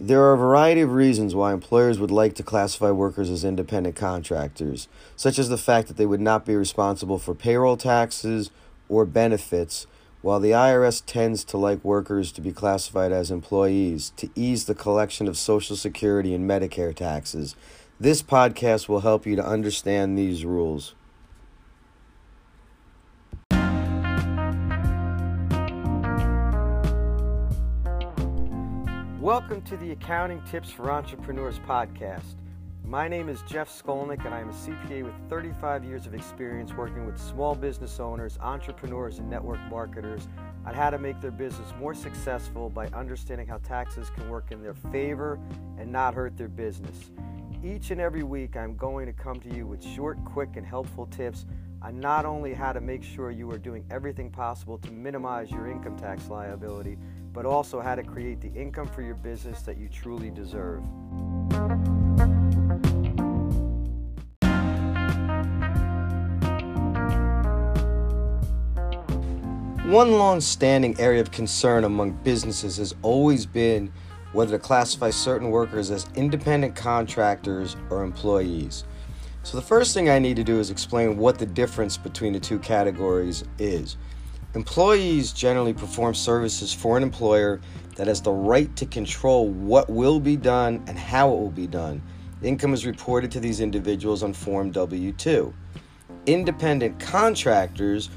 There are a variety of reasons why employers would like to classify workers as independent contractors, such as the fact that they would not be responsible for payroll taxes or benefits, while the IRS tends to like workers to be classified as employees to ease the collection of Social Security and Medicare taxes. This podcast will help you to understand these rules. Welcome to the Accounting Tips for Entrepreneurs podcast. My name is Jeff Skolnick, and I am a CPA with 35 years of experience working with small business owners, entrepreneurs, and network marketers on how to make their business more successful by understanding how taxes can work in their favor and not hurt their business. Each and every week, I'm going to come to you with short, quick, and helpful tips on not only how to make sure you are doing everything possible to minimize your income tax liability but also how to create the income for your business that you truly deserve. One long standing area of concern among businesses has always been whether to classify certain workers as independent contractors or employees. So, the first thing I need to do is explain what the difference between the two categories is. Employees generally perform services for an employer that has the right to control what will be done and how it will be done. Income is reported to these individuals on Form W 2. Independent contractors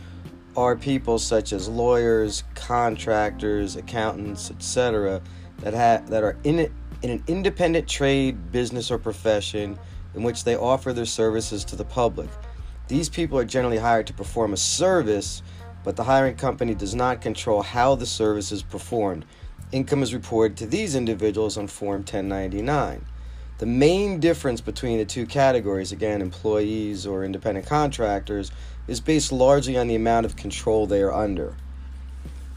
are people such as lawyers, contractors, accountants, etc., that, have, that are in, in an independent trade, business, or profession in which they offer their services to the public. These people are generally hired to perform a service but the hiring company does not control how the service is performed. Income is reported to these individuals on Form 1099. The main difference between the two categories, again, employees or independent contractors, is based largely on the amount of control they are under.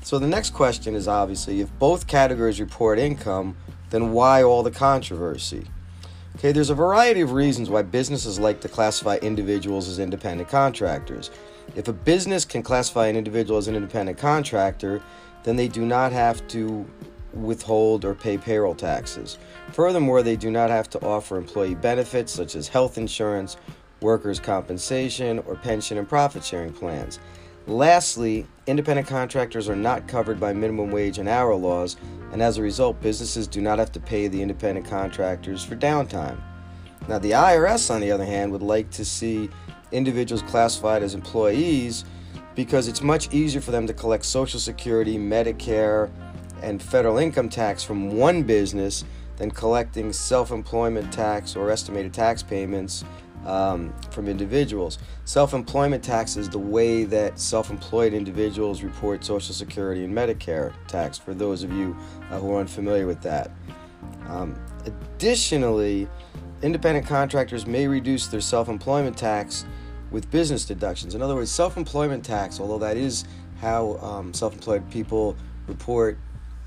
So the next question is obviously if both categories report income, then why all the controversy? Okay, there's a variety of reasons why businesses like to classify individuals as independent contractors. If a business can classify an individual as an independent contractor, then they do not have to withhold or pay payroll taxes. Furthermore, they do not have to offer employee benefits such as health insurance, workers' compensation, or pension and profit sharing plans. Lastly, independent contractors are not covered by minimum wage and hour laws, and as a result, businesses do not have to pay the independent contractors for downtime. Now, the IRS, on the other hand, would like to see individuals classified as employees because it's much easier for them to collect Social Security, Medicare, and federal income tax from one business than collecting self employment tax or estimated tax payments um, from individuals. Self employment tax is the way that self employed individuals report Social Security and Medicare tax, for those of you uh, who are unfamiliar with that. Um, additionally, independent contractors may reduce their self employment tax with business deductions. In other words, self employment tax, although that is how um, self employed people report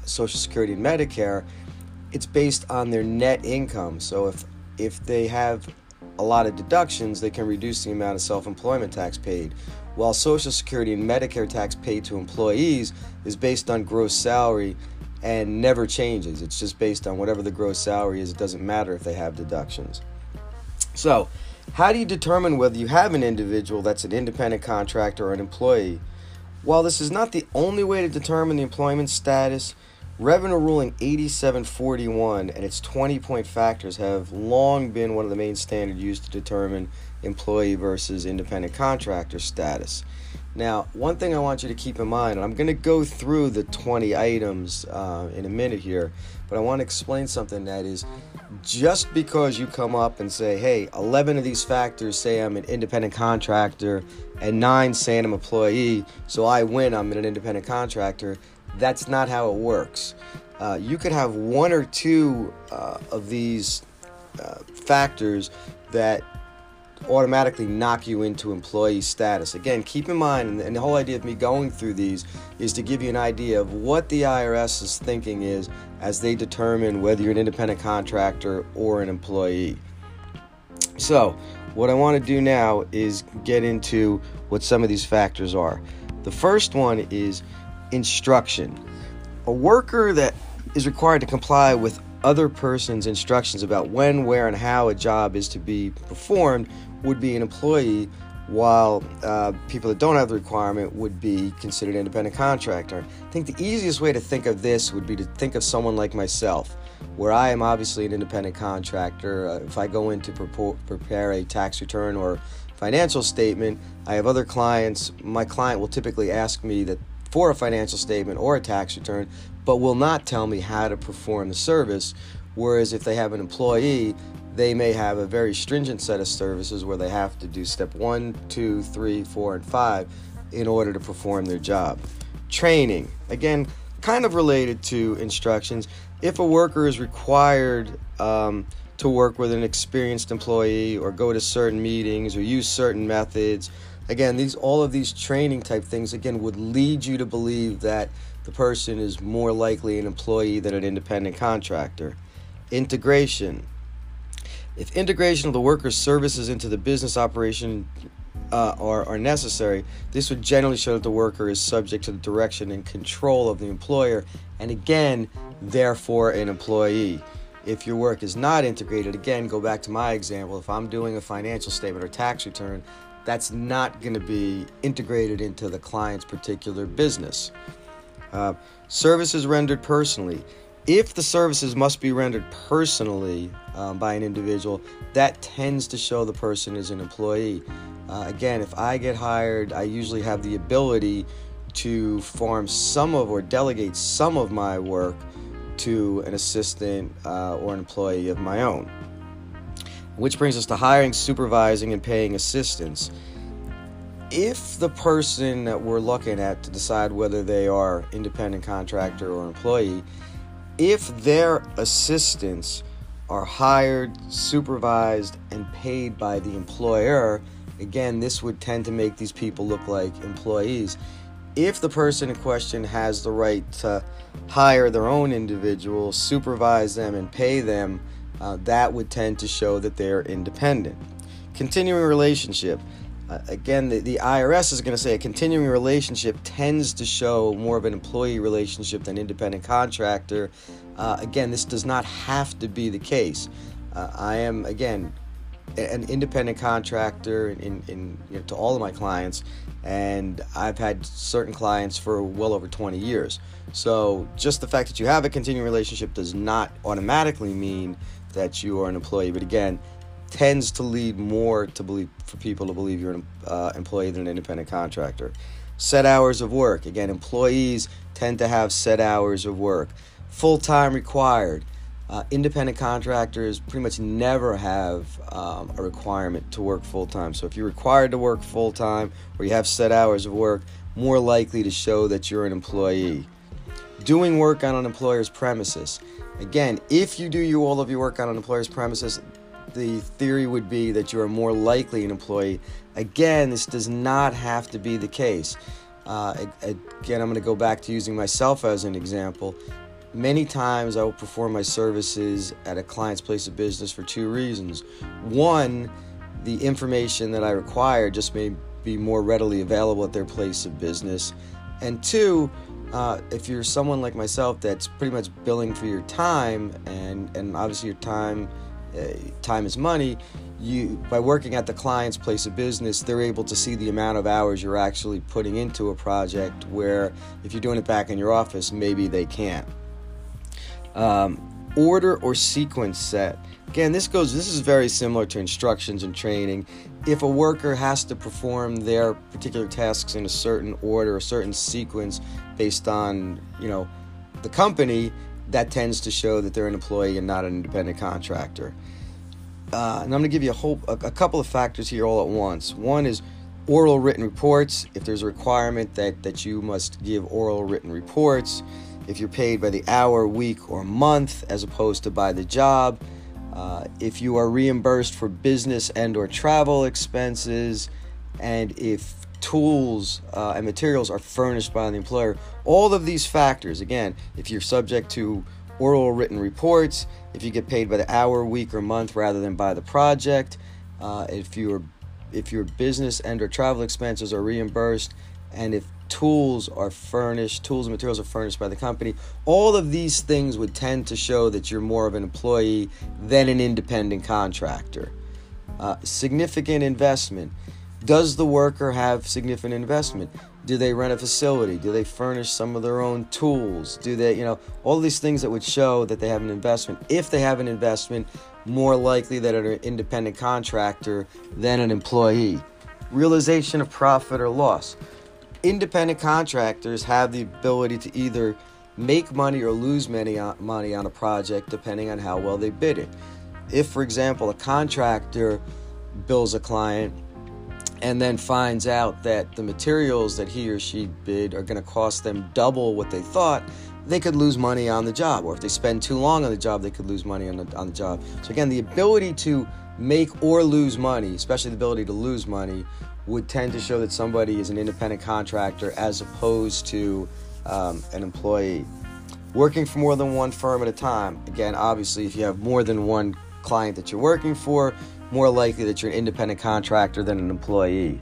Social Security and Medicare, it's based on their net income. So if if they have a lot of deductions, they can reduce the amount of self employment tax paid. While Social Security and Medicare tax paid to employees is based on gross salary and never changes. It's just based on whatever the gross salary is. It doesn't matter if they have deductions. So, how do you determine whether you have an individual that's an independent contractor or an employee? While this is not the only way to determine the employment status, Revenue Ruling 8741 and its 20 point factors have long been one of the main standards used to determine employee versus independent contractor status. Now, one thing I want you to keep in mind, and I'm going to go through the 20 items uh, in a minute here, but I want to explain something that is just because you come up and say, hey, 11 of these factors say I'm an independent contractor and nine say I'm an employee, so I win, I'm an independent contractor, that's not how it works. Uh, you could have one or two uh, of these uh, factors that automatically knock you into employee status. Again, keep in mind, and the whole idea of me going through these is to give you an idea of what the IRS's thinking is as they determine whether you're an independent contractor or an employee. So, what I want to do now is get into what some of these factors are. The first one is instruction. A worker that is required to comply with other person's instructions about when, where, and how a job is to be performed would be an employee, while uh, people that don't have the requirement would be considered independent contractor. I think the easiest way to think of this would be to think of someone like myself, where I am obviously an independent contractor. Uh, if I go in to prepare a tax return or financial statement, I have other clients. My client will typically ask me that for a financial statement or a tax return, but will not tell me how to perform the service. Whereas if they have an employee, they may have a very stringent set of services where they have to do step one, two, three, four, and five in order to perform their job. Training, again, kind of related to instructions. If a worker is required um, to work with an experienced employee or go to certain meetings or use certain methods, again, these all of these training type things again would lead you to believe that the person is more likely an employee than an independent contractor. Integration. If integration of the worker's services into the business operation uh, are, are necessary, this would generally show that the worker is subject to the direction and control of the employer, and again, therefore, an employee. If your work is not integrated, again, go back to my example. If I'm doing a financial statement or tax return, that's not going to be integrated into the client's particular business. Uh, services rendered personally. If the services must be rendered personally um, by an individual, that tends to show the person is an employee. Uh, again, if I get hired, I usually have the ability to form some of or delegate some of my work to an assistant uh, or an employee of my own. Which brings us to hiring, supervising, and paying assistants if the person that we're looking at to decide whether they are independent contractor or employee, if their assistants are hired, supervised, and paid by the employer, again, this would tend to make these people look like employees. If the person in question has the right to hire their own individual, supervise them, and pay them, uh, that would tend to show that they're independent. Continuing relationship. Uh, again, the, the IRS is going to say a continuing relationship tends to show more of an employee relationship than independent contractor. Uh, again, this does not have to be the case. Uh, I am, again, an independent contractor in, in you know, to all of my clients, and I've had certain clients for well over 20 years. So, just the fact that you have a continuing relationship does not automatically mean that you are an employee. But again, tends to lead more to believe for people to believe you're an uh, employee than an independent contractor. Set hours of work. Again, employees tend to have set hours of work. Full time required. Uh, independent contractors pretty much never have um, a requirement to work full time. So if you're required to work full time or you have set hours of work, more likely to show that you're an employee. Doing work on an employer's premises. Again, if you do you all of your work on an employer's premises, the theory would be that you are more likely an employee. Again, this does not have to be the case. Uh, again, I'm going to go back to using myself as an example. Many times I will perform my services at a client's place of business for two reasons. One, the information that I require just may be more readily available at their place of business. And two, uh, if you're someone like myself that's pretty much billing for your time, and, and obviously your time time is money you by working at the client's place of business they're able to see the amount of hours you're actually putting into a project where if you're doing it back in your office maybe they can't. Um, order or sequence set. Again this goes this is very similar to instructions and training. If a worker has to perform their particular tasks in a certain order a certain sequence based on you know the company that tends to show that they're an employee and not an independent contractor. Uh, and I'm going to give you a whole a, a, couple of factors here all at once. One is oral written reports. If there's a requirement that that you must give oral written reports, if you're paid by the hour, week, or month as opposed to by the job, uh, if you are reimbursed for business and or travel expenses, and if tools uh, and materials are furnished by the employer. All of these factors, again, if you're subject to oral written reports, if you get paid by the hour, week, or month rather than by the project, uh, if your if your business and or travel expenses are reimbursed, and if tools are furnished, tools and materials are furnished by the company. All of these things would tend to show that you're more of an employee than an independent contractor. Uh, significant investment. Does the worker have significant investment? Do they rent a facility? Do they furnish some of their own tools? Do they, you know, all these things that would show that they have an investment. If they have an investment, more likely that an independent contractor than an employee. Realization of profit or loss. Independent contractors have the ability to either make money or lose uh, money on a project depending on how well they bid it. If, for example, a contractor bills a client and then finds out that the materials that he or she bid are going to cost them double what they thought, they could lose money on the job. Or if they spend too long on the job, they could lose money on the, on the job. So, again, the ability to make or lose money, especially the ability to lose money, would tend to show that somebody is an independent contractor as opposed to um, an employee. Working for more than one firm at a time. Again, obviously, if you have more than one client that you're working for, more likely that you're an independent contractor than an employee.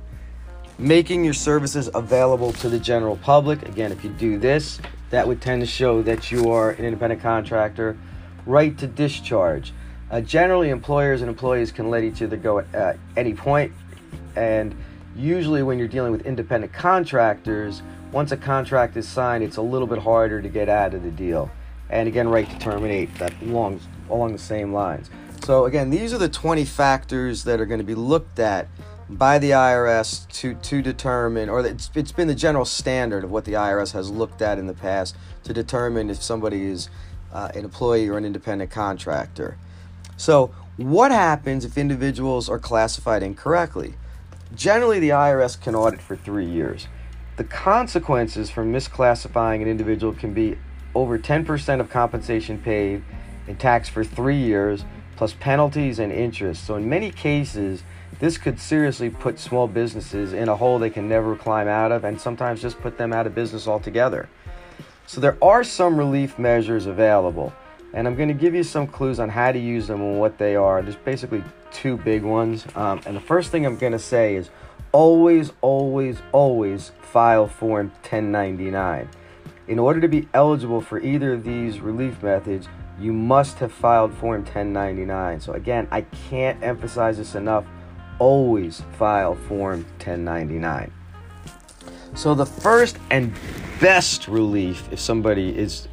Making your services available to the general public. Again, if you do this, that would tend to show that you are an independent contractor. Right to discharge. Uh, generally, employers and employees can let each other go at any point, and usually, when you're dealing with independent contractors, once a contract is signed, it's a little bit harder to get out of the deal. And again, right to terminate that along along the same lines. So again, these are the 20 factors that are going to be looked at by the IRS to to determine, or it's, it's been the general standard of what the IRS has looked at in the past to determine if somebody is uh, an employee or an independent contractor. So, what happens if individuals are classified incorrectly? Generally, the IRS can audit for three years. The consequences for misclassifying an individual can be over 10% of compensation paid and tax for three years plus penalties and interest. So, in many cases, this could seriously put small businesses in a hole they can never climb out of and sometimes just put them out of business altogether. So, there are some relief measures available, and I'm going to give you some clues on how to use them and what they are. There's basically two big ones. Um, and the first thing I'm going to say is always, always, always file Form 1099. In order to be eligible for either of these relief methods, you must have filed Form 1099. So, again, I can't emphasize this enough. Always file Form 1099. So, the first and best relief, if somebody is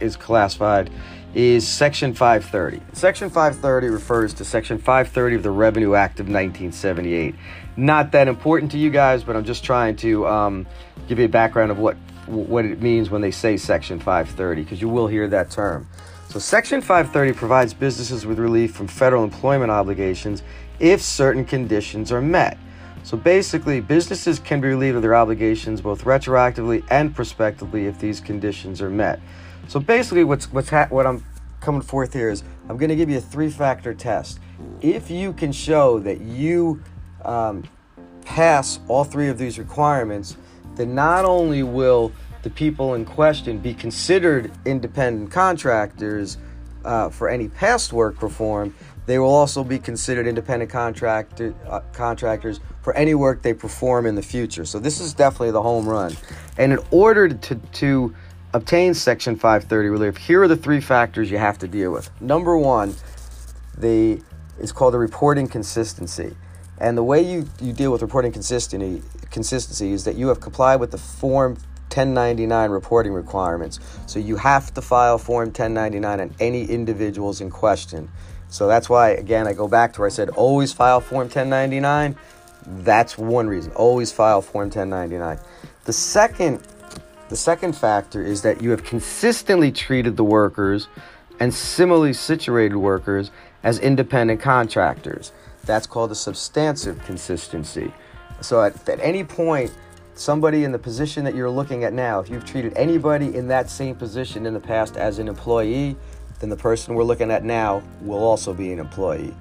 is classified, is Section 530. Section 530 refers to Section 530 of the Revenue Act of 1978. Not that important to you guys, but I'm just trying to um, give you a background of what what it means when they say Section 530, because you will hear that term. So, Section 530 provides businesses with relief from federal employment obligations if certain conditions are met. So, basically, businesses can be relieved of their obligations both retroactively and prospectively if these conditions are met. So, basically, what's, what's ha- what I'm coming forth here is I'm going to give you a three factor test. If you can show that you um, pass all three of these requirements, then not only will the people in question be considered independent contractors uh, for any past work performed, they will also be considered independent contractor, uh, contractors for any work they perform in the future. So this is definitely the home run. And in order to, to obtain Section 530 relief, here are the three factors you have to deal with. Number one, the is called the reporting consistency. And the way you, you deal with reporting consistency, consistency is that you have complied with the Form 1099 reporting requirements. So you have to file Form 1099 on any individuals in question. So that's why, again, I go back to where I said always file Form 1099. That's one reason. Always file Form 1099. The second, the second factor is that you have consistently treated the workers and similarly situated workers as independent contractors. That's called a substantive consistency. So at, at any point, somebody in the position that you're looking at now, if you've treated anybody in that same position in the past as an employee, then the person we're looking at now will also be an employee.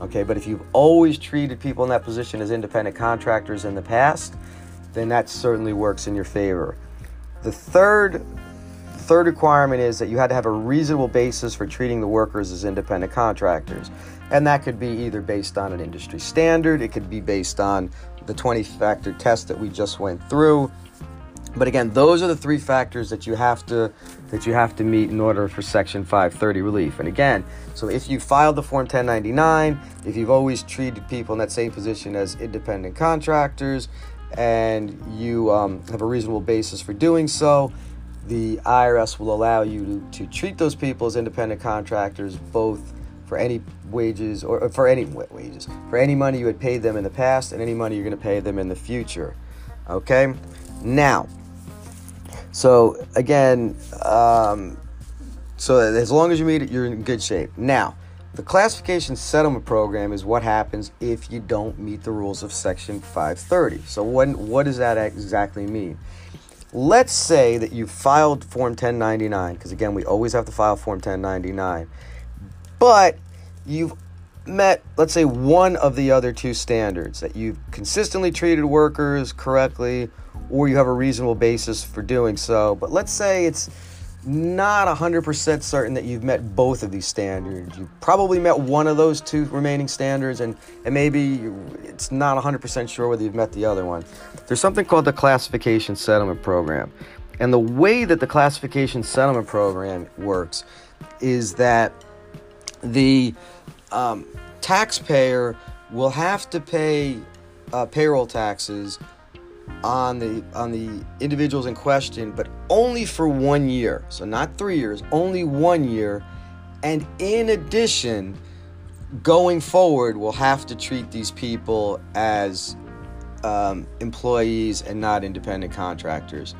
Okay, but if you've always treated people in that position as independent contractors in the past, then that certainly works in your favor. The third third requirement is that you had to have a reasonable basis for treating the workers as independent contractors. And that could be either based on an industry standard, it could be based on the 20 factor test that we just went through. But again, those are the three factors that you have to that you have to meet in order for Section 530 relief. And again, so if you filed the Form 1099, if you've always treated people in that same position as independent contractors, and you um, have a reasonable basis for doing so, the IRS will allow you to, to treat those people as independent contractors, both for any wages or, or for any wages, for any money you had paid them in the past and any money you're going to pay them in the future. Okay? Now, so again, um, so as long as you meet it, you're in good shape. Now, the classification settlement program is what happens if you don't meet the rules of Section 530. So, when, what does that exactly mean? Let's say that you filed Form 1099, because again, we always have to file Form 1099, but you've met, let's say, one of the other two standards that you've consistently treated workers correctly or you have a reasonable basis for doing so. But let's say it's not 100% certain that you've met both of these standards. You probably met one of those two remaining standards, and, and maybe it's not 100% sure whether you've met the other one. There's something called the Classification Settlement Program. And the way that the Classification Settlement Program works is that the um, taxpayer will have to pay uh, payroll taxes on the on the individuals in question, but only for one year. So not three years, only one year. And in addition, going forward, we'll have to treat these people as um, employees and not independent contractors.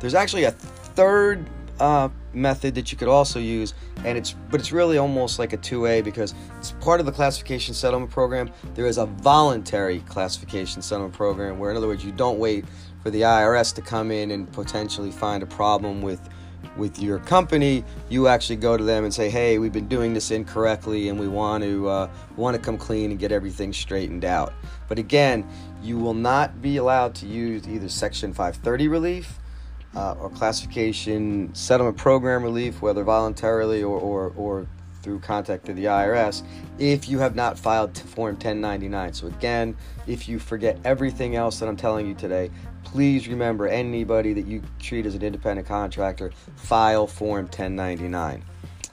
There's actually a third uh, method that you could also use, and it's but it's really almost like a 2A because it's part of the classification settlement program. There is a voluntary classification settlement program where, in other words, you don't wait for the IRS to come in and potentially find a problem with with your company. You actually go to them and say, "Hey, we've been doing this incorrectly, and we want to uh, want to come clean and get everything straightened out." But again, you will not be allowed to use either Section 530 relief uh, or classification settlement program relief, whether voluntarily or, or, or through contact to the IRS, if you have not filed Form 1099. So, again, if you forget everything else that I'm telling you today, please remember anybody that you treat as an independent contractor, file Form 1099.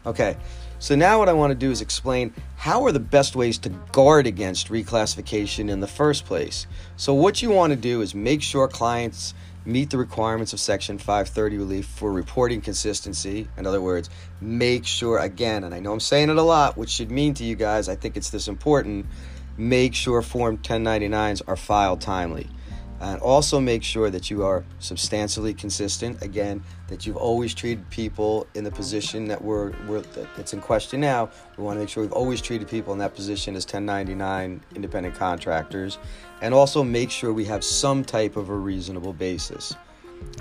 Okay, so now what I want to do is explain how are the best ways to guard against reclassification in the first place. So, what you want to do is make sure clients meet the requirements of Section 530 relief for reporting consistency. In other words, make sure, again, and I know I'm saying it a lot, which should mean to you guys, I think it's this important, make sure Form 1099s are filed timely. And also make sure that you are substantially consistent. Again, that you've always treated people in the position that we're, we're that's in question now. We want to make sure we've always treated people in that position as 1099 independent contractors, and also make sure we have some type of a reasonable basis.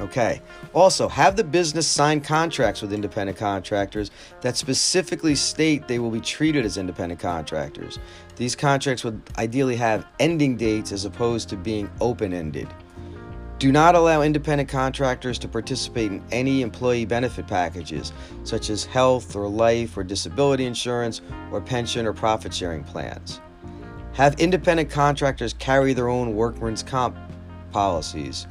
Okay. Also, have the business sign contracts with independent contractors that specifically state they will be treated as independent contractors. These contracts would ideally have ending dates as opposed to being open ended. Do not allow independent contractors to participate in any employee benefit packages, such as health or life or disability insurance or pension or profit sharing plans. Have independent contractors carry their own workman's comp policies.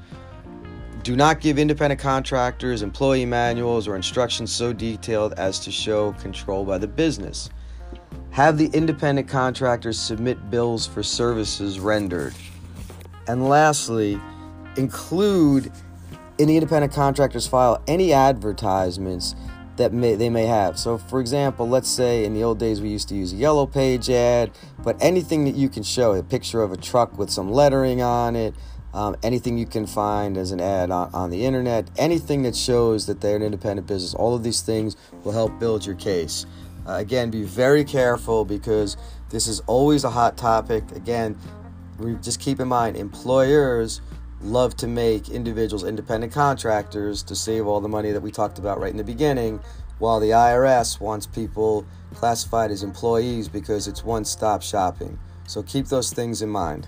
Do not give independent contractors employee manuals or instructions so detailed as to show control by the business. Have the independent contractors submit bills for services rendered. And lastly, include in the independent contractor's file any advertisements that may, they may have. So, for example, let's say in the old days we used to use a yellow page ad, but anything that you can show a picture of a truck with some lettering on it, um, anything you can find as an ad on, on the internet, anything that shows that they're an independent business, all of these things will help build your case. Uh, again, be very careful because this is always a hot topic. Again, just keep in mind employers love to make individuals independent contractors to save all the money that we talked about right in the beginning, while the IRS wants people classified as employees because it's one stop shopping. So keep those things in mind.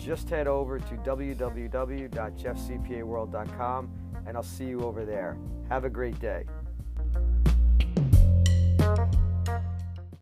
just head over to www.jeffcpaworld.com and I'll see you over there. Have a great day.